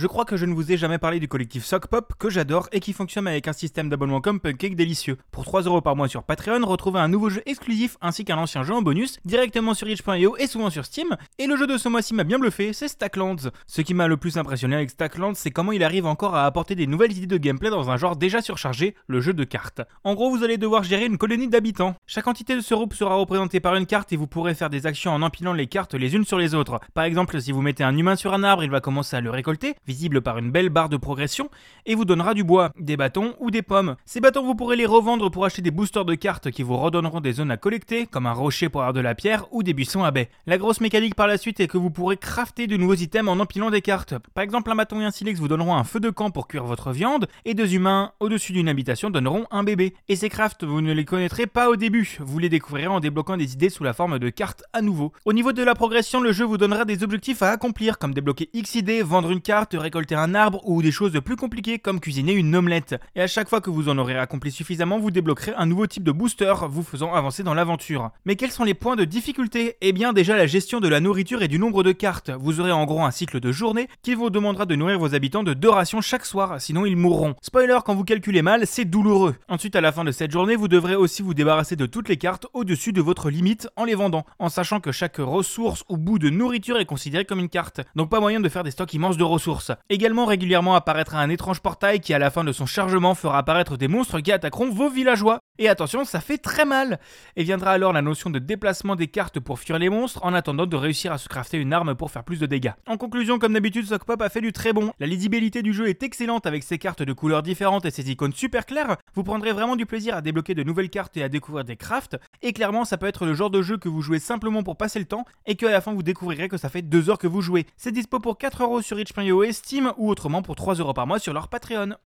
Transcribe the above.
Je crois que je ne vous ai jamais parlé du collectif Sock Pop que j'adore et qui fonctionne avec un système d'abonnement comme Pancake délicieux. Pour 3 euros par mois sur Patreon, retrouvez un nouveau jeu exclusif ainsi qu'un ancien jeu en bonus directement sur itch.io et souvent sur Steam. Et le jeu de ce mois-ci m'a bien bluffé, c'est Stacklands. Ce qui m'a le plus impressionné avec Stacklands, c'est comment il arrive encore à apporter des nouvelles idées de gameplay dans un genre déjà surchargé, le jeu de cartes. En gros, vous allez devoir gérer une colonie d'habitants. Chaque entité de ce groupe sera représentée par une carte et vous pourrez faire des actions en empilant les cartes les unes sur les autres. Par exemple, si vous mettez un humain sur un arbre, il va commencer à le récolter, visible par une belle barre de progression, et vous donnera du bois, des bâtons ou des pommes. Ces bâtons, vous pourrez les revendre pour acheter des boosters de cartes qui vous redonneront des zones à collecter, comme un rocher pour avoir de la pierre ou des buissons à baie. La grosse mécanique par la suite est que vous pourrez crafter de nouveaux items en empilant des cartes. Par exemple, un bâton et un silex vous donneront un feu de camp pour cuire votre viande, et deux humains au-dessus d'une habitation donneront un bébé. Et ces crafts, vous ne les connaîtrez pas au début, vous les découvrirez en débloquant des idées sous la forme de cartes à nouveau. Au niveau de la progression, le jeu vous donnera des objectifs à accomplir, comme débloquer X idées, vendre une carte, récolter un arbre ou des choses plus compliquées comme cuisiner une omelette. Et à chaque fois que vous en aurez accompli suffisamment, vous débloquerez un nouveau type de booster, vous faisant avancer dans l'aventure. Mais quels sont les points de difficulté? Eh bien déjà la gestion de la nourriture et du nombre de cartes. Vous aurez en gros un cycle de journée qui vous demandera de nourrir vos habitants de deux rations chaque soir, sinon ils mourront. Spoiler, quand vous calculez mal, c'est douloureux. Ensuite, à la fin de cette journée, vous devrez aussi vous débarrasser de toutes les cartes au-dessus de votre limite en les vendant, en sachant que chaque ressource ou bout de nourriture est considéré comme une carte. Donc pas moyen de faire des stocks immenses de ressources. Également régulièrement apparaîtra un étrange portail qui à la fin de son chargement fera apparaître des monstres qui attaqueront vos villageois. Et attention, ça fait très mal Et viendra alors la notion de déplacement des cartes pour fuir les monstres en attendant de réussir à se crafter une arme pour faire plus de dégâts. En conclusion, comme d'habitude, Sockpop a fait du très bon. La lisibilité du jeu est excellente avec ses cartes de couleurs différentes et ses icônes super claires. Vous prendrez vraiment du plaisir à débloquer de nouvelles cartes et à découvrir des crafts. Et clairement, ça peut être le genre de jeu que vous jouez simplement pour passer le temps et que à la fin vous découvrirez que ça fait 2 heures que vous jouez. C'est dispo pour 4 euros sur itch.io et Steam ou autrement pour 3 euros par mois sur leur Patreon.